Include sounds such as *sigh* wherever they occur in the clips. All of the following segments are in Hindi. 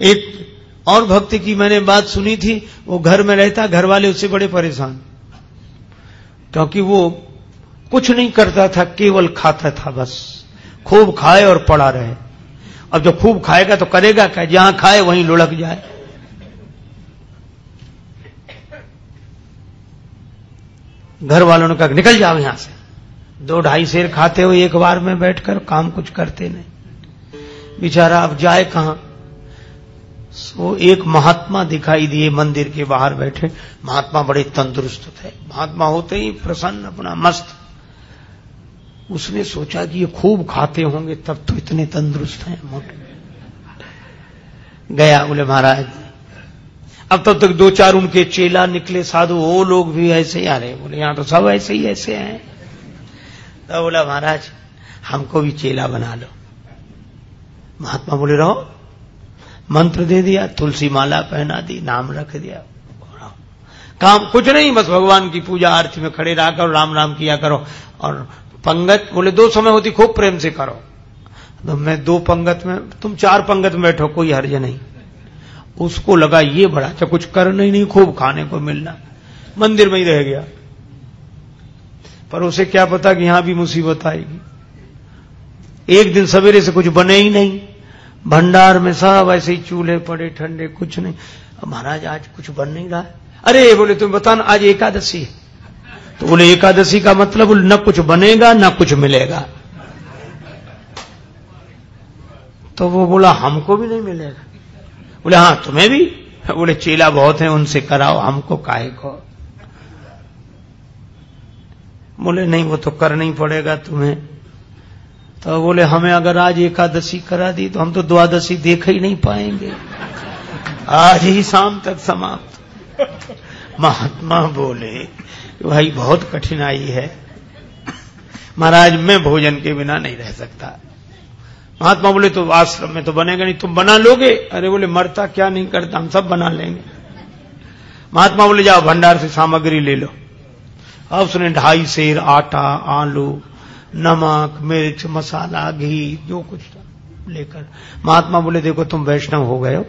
एक और भक्ति की मैंने बात सुनी थी, वो घर में रहता घर वाले उससे बड़े परेशान। क्योंकि वो कुछ नहीं करता था, केवल खाता था बस। खूब खाए और पड़ा रहे। अब जो खूब खाएगा तो करेगा क्या? जहाँ खाए वहीं लुढ़क जाए। घर वालों ने कहा, निकल जाओ यहाँ से। दो ढाई शेर खाते हो एक बार में बैठकर काम कुछ करते नहीं। बेचारा, अब जाए कहाँ? सो एक महात्मा दिखाई दिए मंदिर के बाहर बैठे। महात्मा बड़े तंदुरुस्त थे। महात्मा होते ही प्रसन्न, अपना मस्त। उसने सोचा कि ये खूब खाते होंगे, तब तो इतने तंदुरुस्त हैं मोटे। गया बोले, महाराज, अब तब तक दो चार उनके चेला निकले, साधु, वो लोग भी ऐसे ही आ रहे बोले, यहाँ तो सब ऐसे ही ऐसे हैं। तो बोला, महाराज, हमको भी चेला बना लो। महात्मा बोले, रहो। मंत्र दे दिया, तुलसी माला पहना दी, नाम रख दिया। काम कुछ नहीं, बस भगवान की पूजा आरती में खड़े रहा करो, राम राम किया करो। और पंगत बोले, दो समय होती, खूब प्रेम से करो। तो मैं दो पंगत में, तुम चार पंगत में बैठो, कोई हर्ज नहीं। उसको लगा, ये बड़ा अच्छा कुछ करना ही नहीं, खूब खाने को मिलना। मंदिर में ही रह गया। पर उसे क्या पता कि यहाँ भी मुसीबत आएगी। एक दिन सवेरे से कुछ बने ही नहीं। भंडार में सब ऐसे ही चूल्हे पड़े, ठंडे, कुछ नहीं। महाराज, आज कुछ बन नहीं रहा अरे, बोले तुम बताना आज एकादशी है। तो बोले, एकादशी का मतलब न कुछ बनेगा, न कुछ मिलेगा। तो वो बोला, हमको भी नहीं मिलेगा। बोले, हाँ, तुम्हें भी? बोले, चेला बहुत है, उनसे कराओ, हमको काहे को? बोले, नहीं, वो तो करना ही पड़ेगा तुम्हें। तो बोले, हमें अगर आज एकादशी करा दी तो हम तो द्वादशी देख ही नहीं पाएँगे। आज ही शाम तक समाप्त। महात्मा बोले, भाई, बहुत कठिनाई है। महाराज, मैं भोजन के बिना नहीं रह सकता। महात्मा बोले तो आश्रम में तो बनेगा नहीं, तुम बना लोगे? अरे बोले, मरता क्या नहीं करता, हम सब बना लेंगे। महात्मा बोले, जाओ, भंडार से सामग्री ले लो। अब उसने ढाई शेर, आटा, आलू नमक, मिर्च, मसाला, घी, जो कुछ लेकर। महात्मा बोले, देखो, तुम वैष्णव हो गए हो।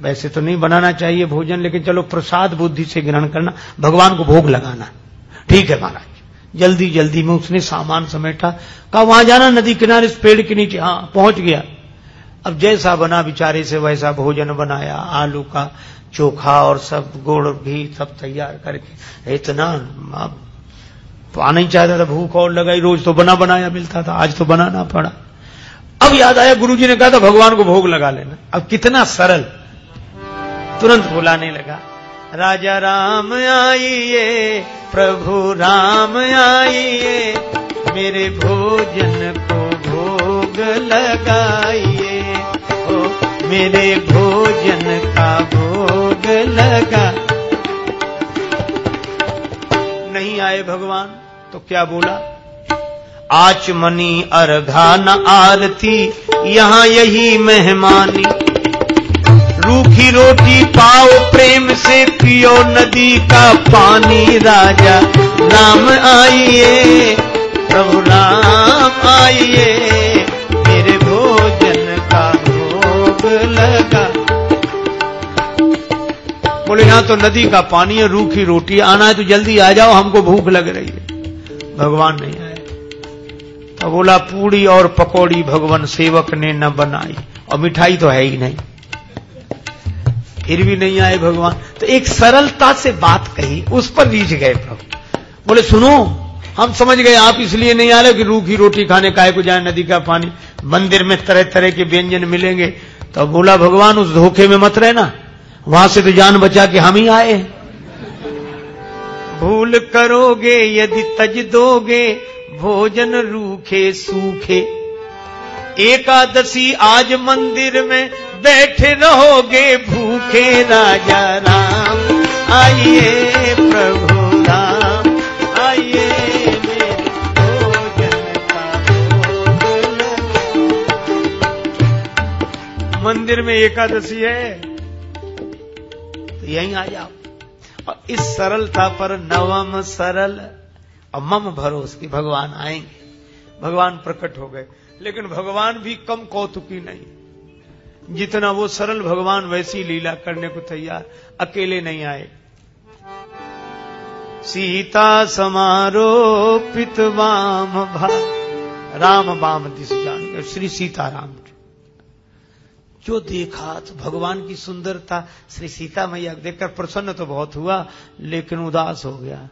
वैसे तो नहीं बनाना चाहिए भोजन, लेकिन चलो प्रसाद बुद्धि से ग्रहण करना, भगवान को भोग लगाना। ठीक है, महाराज। जल्दी जल्दी, में उसने सामान समेटा। कहा, वहाँ जाना, नदी किनारे, इस पेड़ के नीचे। हाँ पहुँच गया। अब जैसा बना बिचारे से, वैसा भोजन बनाया, आलू का चोखा और सब, गुड़ भी सब तैयार करके। इतना तो आना ही चाहता था, भूख और लगाई, रोज तो बना बनाया मिलता था, आज तो बनाना पड़ा। अब याद आया, गुरुजी ने कहा था, भगवान को भोग लगा लेना। अब कितना सरल। तुरंत बुलाने लगा, राजा राम आइए, प्रभु राम आइए, मेरे भोजन को भोग लगाइए। मेरे भोजन का भोग आए भगवान? तो क्या बोला? आचमनी अर्घा न आरती, यहाँ यही मेहमानी। रूखी रोटी पाओ, प्रेम से पियो नदी का पानी राजा। राम आइए, प्रभु राम आइए, मेरे भोजन का भोग लगा। बोले, यहाँ तो नदी का पानी है रूखी रोटी आना है तो जल्दी आ जाओ, हमको भूख लग रही है। भगवान नहीं आए। तो बोला, पूड़ी और पकौड़ी भगवान सेवक ने न बनाई, और मिठाई तो है ही नहीं। फिर भी नहीं आए भगवान। तो एक सरलता से बात कही, उस पर रीझ गए प्रभु। बोले, सुनो, हम समझ गए, आप इसलिए नहीं आ रहे कि रूखी रोटी खाने काय को जाए नदी का पानी। मंदिर में तरह तरह के व्यंजन मिलेंगे। तो बोला, भगवान, उस धोखे में मत रहना। वहाँ से तो जान बचा के हम ही आए भूल करोगे, यदि तज दोगे, भोजन रूखे सूखे। एकादशी आज मंदिर में बैठे रहोगे, भूखे राजा राम। आइए प्रभु मंदिर में एकादशी है। यहीं आ जाओ। और इस सरलता पर नवम सरल, और मम भरोस की भगवान आएँगे। भगवान प्रकट हो गए। लेकिन भगवान भी कम कौतुकी नहीं। जितना वो सरल भगवान वैसी लीला करने को तैयार, अकेले नहीं आए। सीता समारोपित वाम भा राम बाम दिश जान श्री सीताराम जो। देखा? तो भगवान की सुंदरता श्री सीता मैया देखकर प्रसन्न तो बहुत हुआ, लेकिन उदास हो गया।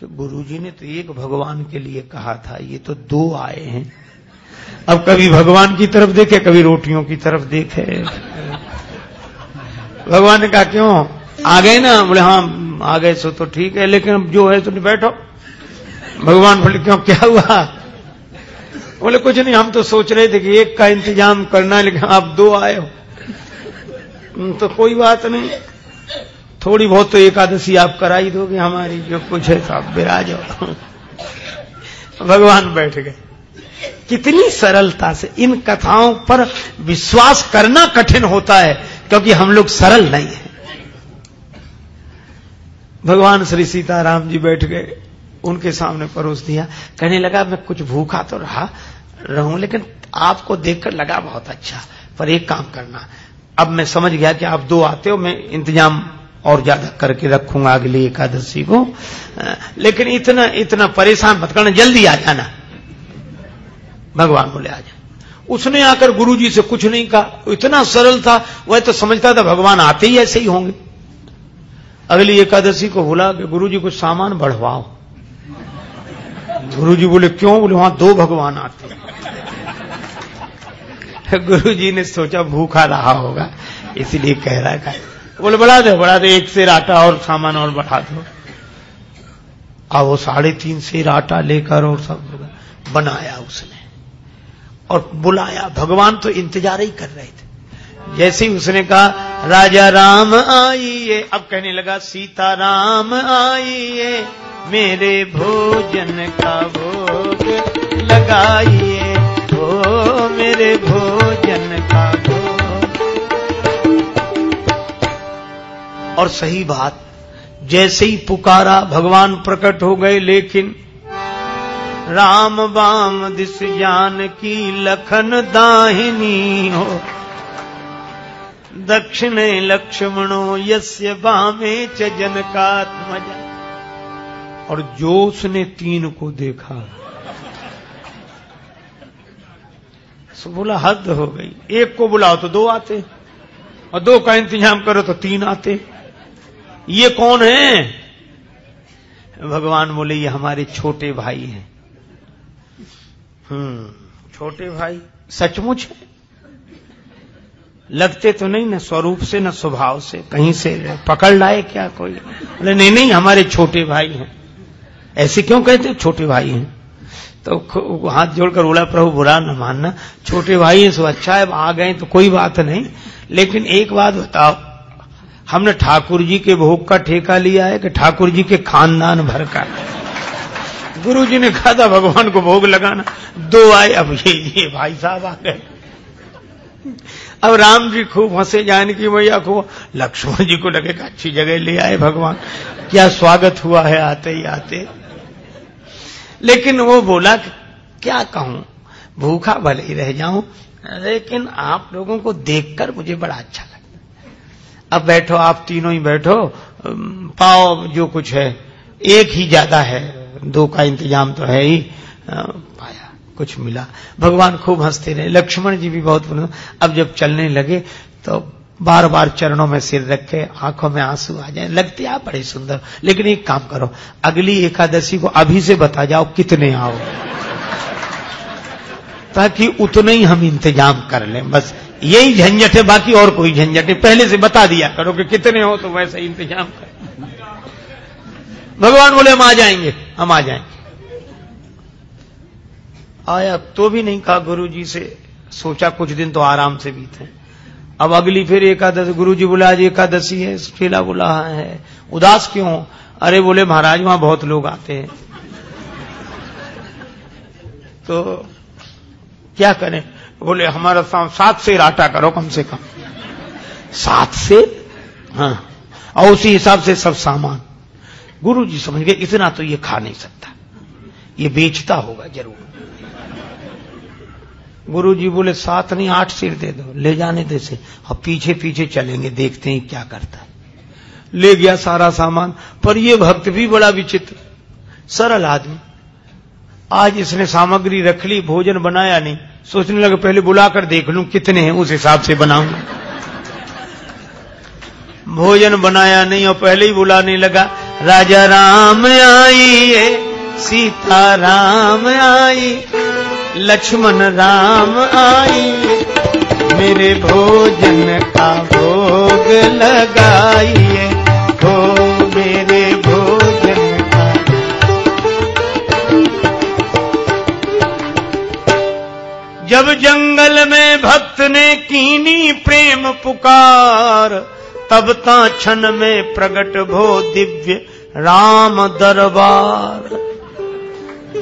कि गुरुजी ने तो एक भगवान के लिए कहा था, ये तो दो आए हैं। अब कभी भगवान की तरफ़ देखे, कभी रोटियों की तरफ़ देखे। भगवान ने कहा, क्यों? आ गए ना? बोले हाँ आ गए, सो तो ठीक है, लेकिन अब जो है तो बैठो। भगवान बोले, क्यों? क्या हुआ? बोले कुछ नहीं हम तो सोच रहे थे कि एक का इंतज़ाम करना है लेकिन आप दो आए हो। हम्म, तो कोई बात नहीं। थोड़ी बहुत तो एकादशी आप करा ही दोगे हमारी जो कुछ है तो आप विराज हो। भगवान बैठ गए। कितनी सरलता से इन कथाओं पर विश्वास करना कठिन होता है क्योंकि हम लोग सरल नहीं है। भगवान श्री सीताराम जी बैठ गए। उनके सामने परोस दिया। कहने लगा, मैं कुछ भूखा तो रहा, रहूँ लेकिन आपको देखकर लगा बहुत अच्छा पर एक काम करना। अब मैं समझ गया कि आप दो आते हो, मैं इंतज़ाम और ज़्यादा करके रखूँगा अगली एकादशी को। लेकिन इतना इतना परेशान मत करना, जल्दी आ जाना। भगवान बोले, आ जाए उसने आकर गुरु जी से कुछ नहीं कहा। इतना सरल था, वह तो समझता था भगवान आते ही ऐसे ही होंगे। अगली एकादशी को बोला कि गुरु कुछ सामान बढ़वाओ। गुरु जी बोले, क्यों? बोले, वहाँ दो भगवान आते हैं. *laughs* गुरु जी ने सोचा, भूखा रहा होगा, इसलिए कह रहा है बोले, बढ़ा दो बढ़ा दो, एक शेर आटा और सामान और बढ़ा दो। अब वो साढ़े तीन शेर आटा लेकर और सब बनाया उसने। और बुलाया, भगवान तो इंतज़ार ही कर रहे थे। जैसे ही उसने कहा, राजा राम आइए। अब कहने लगा, सीता राम आइए, मेरे भोजन का भोग लगाइए। ओ, मेरे भोजन का भोग। और सही बात, जैसे ही पुकारा, भगवान प्रकट हो गए, लेकिन राम बाम दिस जान की लखन दाहिनी हो। दक्षिण लक्ष्मणो यस्य बामे च जनकात्मजा। और जो उसने तीन को देखा, सो बोला, हद हो गई। एक को बुलाओ तो दो आते, और दो का इंतज़ाम करो तो तीन आते। ये कौन है? भगवान बोले, ये हमारे छोटे भाई हैं। हम्म छोटे भाई सचमुच है? लगते तो नहीं ना स्वरूप से, न स्वभाव से। कहीं से पकड़ लाए क्या कोई? बोले, नहीं नहीं, हमारे छोटे भाई हैं। ऐसे क्यों कहते छोटे भाई हैं। तो हाथ जोड़कर बोला प्रभु, बुरा न मानना। छोटे भाई हैं सो अच्छा है आ गए तो कोई बात नहीं। लेकिन एक बात बताओ, हमने ठाकुर जी के भोग का ठेका लिया है कि ठाकुर जी के खानदान भर का? गुरु जी ने कहा था, भगवान को भोग लगाना। दो आए, अब ये ये भाई साहब आ गए। अब राम जी खूब हंसे, जानकी मैया खूब लक्ष्मण जी को लगे अच्छी जगह ले आए भगवान। क्या स्वागत हुआ है, आते ही आते। लेकिन वो बोला, क्या कहूँ? भूखा भले ही रह जाऊँ, लेकिन आप लोगों को देखकर मुझे बड़ा अच्छा लगता अब बैठो, आप तीनों ही बैठो। पाओ जो कुछ है, एक ही ज़्यादा है, दो का इंतज़ाम तो है ही। पाया कुछ मिला। भगवान खूब हँसते रहे। लक्ष्मण जी भी बहुत अब जब चलने लगे तो बार बार चरणों में सिर रख आँखों में आँसू आ जाए। लगते, आप बड़े सुंदर। लेकिन एक काम करो, अगली एकादशी को अभी से बता जाओ कितने आओ। ताकि उतने ही हम इंतज़ाम कर लें। बस यही झंझट है, बाकी और कोई झंझट है पहले से बता दिया करो कि कितने हो तो वैसे इंतज़ाम कर। भगवान बोले, हम आ जाएँगे, हम आ जाएँगे। आया तो भी नहीं कहा गुरु जी से। सोचा कुछ दिन तो आराम से बीते। अब अगली फिर एकादशी गुरु जी बोले, आज एकादशी है, ठेला बोला है। उदास क्यों अरे बोले, महाराज, वहाँ बहुत लोग आते हैं। तो क्या करें? बोले, हमारा सात से राटा करो कम से कम। सात से हाँ। और उसी हिसाब से सब सामान। गुरु जी समझ गए, इतना तो ये खा नहीं सकता। ये बेचता होगा ज़रूर। गुरु जी बोले सात नहीं, आठ सिर दे दो, ले जाने दे से। अब पीछे पीछे चलेंगे, देखते हैं क्या करता है। ले गया सारा सामान, पर ये भक्त भी बड़ा विचित्र, सरल आदमी। आज इसने सामग्री रख ली, भोजन बनाया नहीं, सोचने लगा, पहले बुलाकर देख लूँ कितने हैं, उस हिसाब से बनाऊँगा। भोजन बनाया नहीं, और पहले ही बुलाने लगा, राजा राम आइए सीता राम आई लक्ष्मण राम आई, मेरे भोजन का भोग लगाइए। हो मेरे भोजन का। जब जंगल में भक्त ने कीनी प्रेम पुकार, तब ता क्षण में प्रकट भो दिव्य राम दरबार।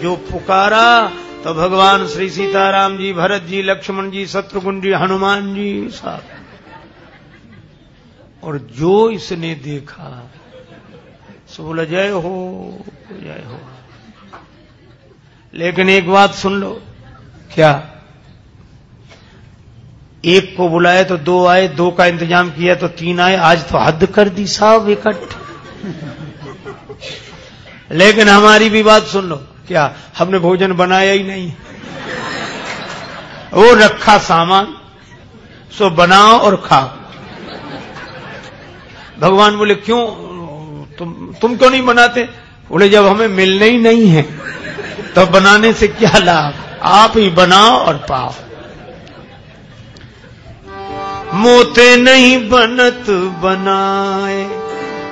जो पुकारा तो भगवान श्री सीताराम जी, भरत जी, लक्ष्मण जी, शत्रुघ्न जी, हनुमान जी साहब। और जो इसने देखा, सो बोला, जय हो जय हो। लेकिन एक बात सुन लो, क्या? एक को बुलाए तो दो आए, दो का इंतज़ाम किया तो तीन आए, आज तो हद कर दी साहब इकट्ठ। लेकिन हमारी भी बात सुन लो क्या हमने भोजन बनाया ही नहीं? वो रखा सामान, सो बनाओ और खाओ। भगवान बोले, क्यों? तुम तुम क्यों नहीं बनाते? बोले, जब हमें मिलने ही नहीं है तो बनाने से क्या लाभ? आप ही बनाओ और पाओ। मोते नहीं बनत बनाए,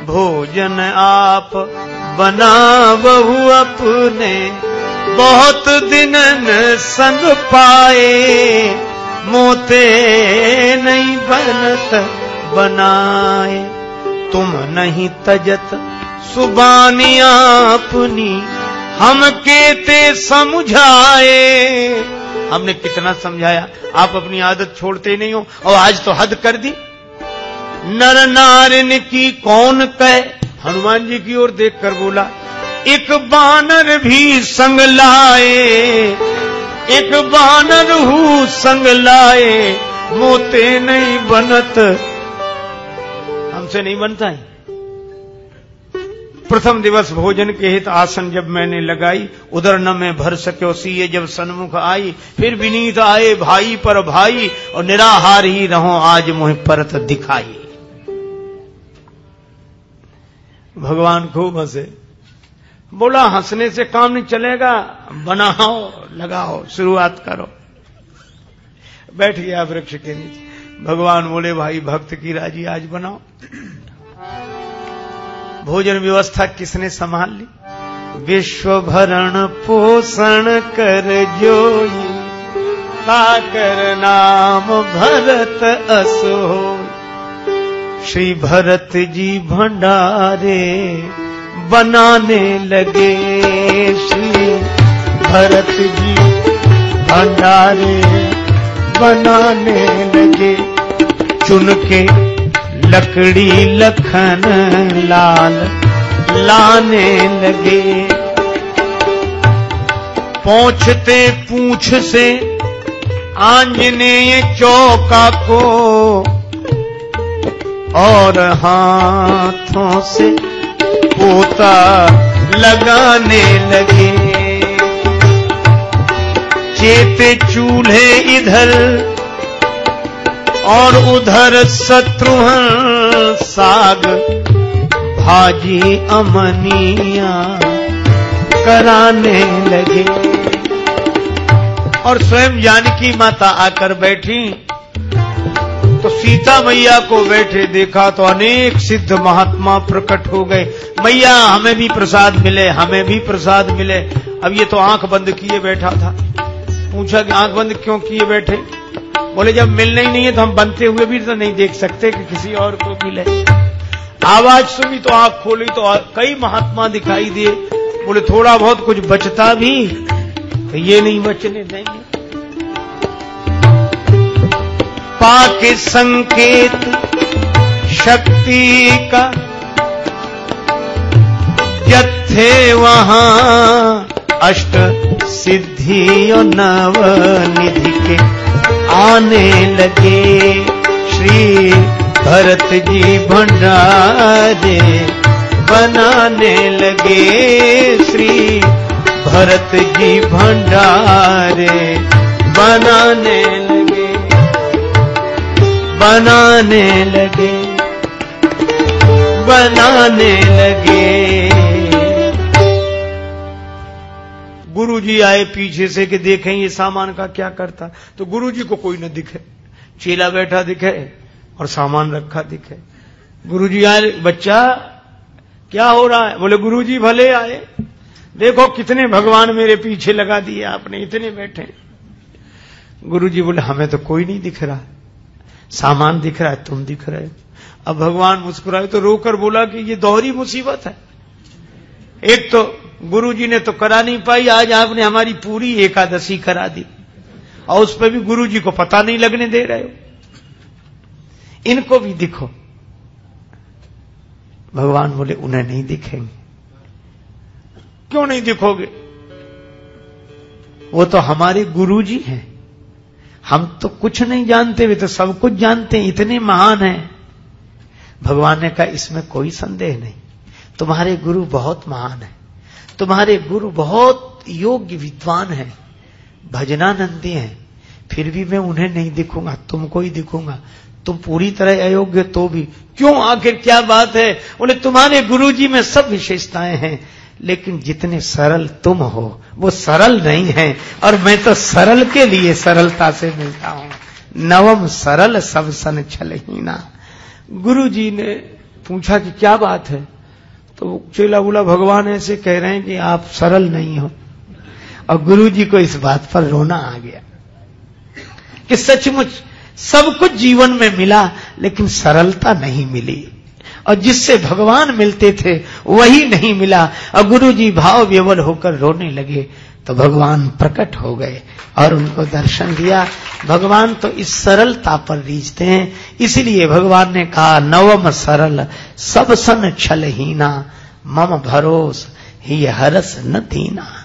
भोजन आप बना बहु अपने। बहुत दिन संग पाए। मोते नहीं बनत बनाए। तुम नहीं तजत सुबानिया अपनी हम केते समझाए। हमने कितना समझाया? आप अपनी आदत छोड़ते नहीं हो। और आज तो हद कर दी। नर नारिन की कौन कह? हनुमान जी की ओर देखकर बोला, एक बानर भी संग लाए, एक बानर हूँ संग लाए, मोते नहीं बनत। हमसे नहीं बनता है। प्रथम दिवस भोजन के हित आसन जब मैंने लगाई, उधर न मैं भर सके सीए जब सन्मुख आई, फिर विनीत आए भाई पर भाई, और निराहार ही रहो आज मुझे परत दिखाई। भगवान खूब हंसे बोला, हंसने से काम नहीं चलेगा, बनाओ, लगाओ, शुरुआत करो। बैठ गया वृक्ष के नीचे। भगवान बोले, भाई, भक्त की राज़ी आज बनाओ। भोजन व्यवस्था किसने संभाल ली? विश्व भरण पोषण कर जो कर नाम भरत असो। श्री भरत जी भंडारे बनाने लगे। श्री भरत जी भंडारे बनाने लगे। चुन के लकड़ी लखन लाल लाने लगे। पहुँचते पूछ से आंजने चौका को और हाथों से पोता लगाने लगे। चेते चूल्हे इधर और उधर शत्रुघ्न साग भाजी अमनिया कराने लगे। और स्वयं जानकी माता आकर बैठी तो सीता मैया को बैठे देखा तो अनेक सिद्ध महात्मा प्रकट हो गए। मैया, हमें भी प्रसाद मिले, हमें भी प्रसाद मिले। अब ये तो आँख बंद किए बैठा था। पूछा कि आँख बंद क्यों किए बैठे? बोले, जब मिलना ही नहीं है तो हम बनते हुए भी तो नहीं देख सकते कि किसी और को मिले। आवाज़ सुनी तो आँख खोली तो कई महात्मा दिखाई दिए। बोले, थोड़ा बहुत कुछ बचता भी तो ये नहीं बचने देंगे। पाके संकेत, शक्ति का। जत्थे वहाँ अष्ट सिद्धियों नव निधि के आने लगे। श्री भरत जी भंडारे बनाने लगे। श्री भरत जी भंडारे बनाने लगे। बनाने लगे बनाने लगे। गुरु जी आए पीछे से कि देखें ये सामान का क्या करता। तो गुरु जी को कोई न दिखे, चेला बैठा दिखे और सामान रखा दिखे। गुरु जी आए, बच्चा, क्या हो रहा है? बोले गुरु जी भले आए। देखो कितने भगवान मेरे पीछे लगा दिए आपने, इतने बैठे। गुरु जी बोले, हमें तो कोई नहीं दिख रहा। सामान दिख रहा है, तुम दिख रहे हो। अब भगवान मुस्कुराए तो रोकर बोला कि ये दोहरी मुसीबत है। एक तो गुरु जी ने तो करा नहीं पाई, आज आपने हमारी पूरी एकादशी करा दी। और उस पर भी गुरु जी को पता नहीं लगने दे रहे हो। इनको भी दिखो। भगवान बोले, उन्हें नहीं दिखेंगे। क्यों नहीं दिखोगे? वो तो हमारे गुरु जी हैं। हम तो कुछ नहीं जानते, वे तो सब कुछ जानते हैं, इतने महान हैं। भगवान ने कहा, इसमें कोई संदेह नहीं। तुम्हारे गुरु बहुत महान है। तुम्हारे गुरु बहुत योग्य विद्वान है। भजनानंदी हैं। फिर भी मैं उन्हें नहीं दिखूँगा, तुमको ही दिखूँगा। तुम पूरी तरह अयोग्य तो भी। क्यों? आखिर क्या बात है? बोले तुम्हारे गुरु जी में सब विशेषताएँ हैं। लेकिन जितने सरल तुम हो, वो सरल नहीं है। और मैं तो सरल के लिए सरलता से मिलता हूँ। नवम सरल सब सन छलहीना गुरु जी ने पूछा कि क्या बात है? तो चेला बोला भगवान ऐसे कह रहे हैं कि आप सरल नहीं हो। और गुरु जी को इस बात पर रोना आ गया कि सचमुच सब कुछ जीवन में मिला, लेकिन सरलता नहीं मिली। और जिससे भगवान मिलते थे, वही नहीं मिला। और गुरु जी भाव विवल होकर रोने लगे। तो भगवान प्रकट हो गए और उनको दर्शन दिया। भगवान तो इस सरलता पर रीझते हैं। इसलिए भगवान ने कहा, नवम सरल, सब सन छल हीना मम भरोस, ही हरस न दीना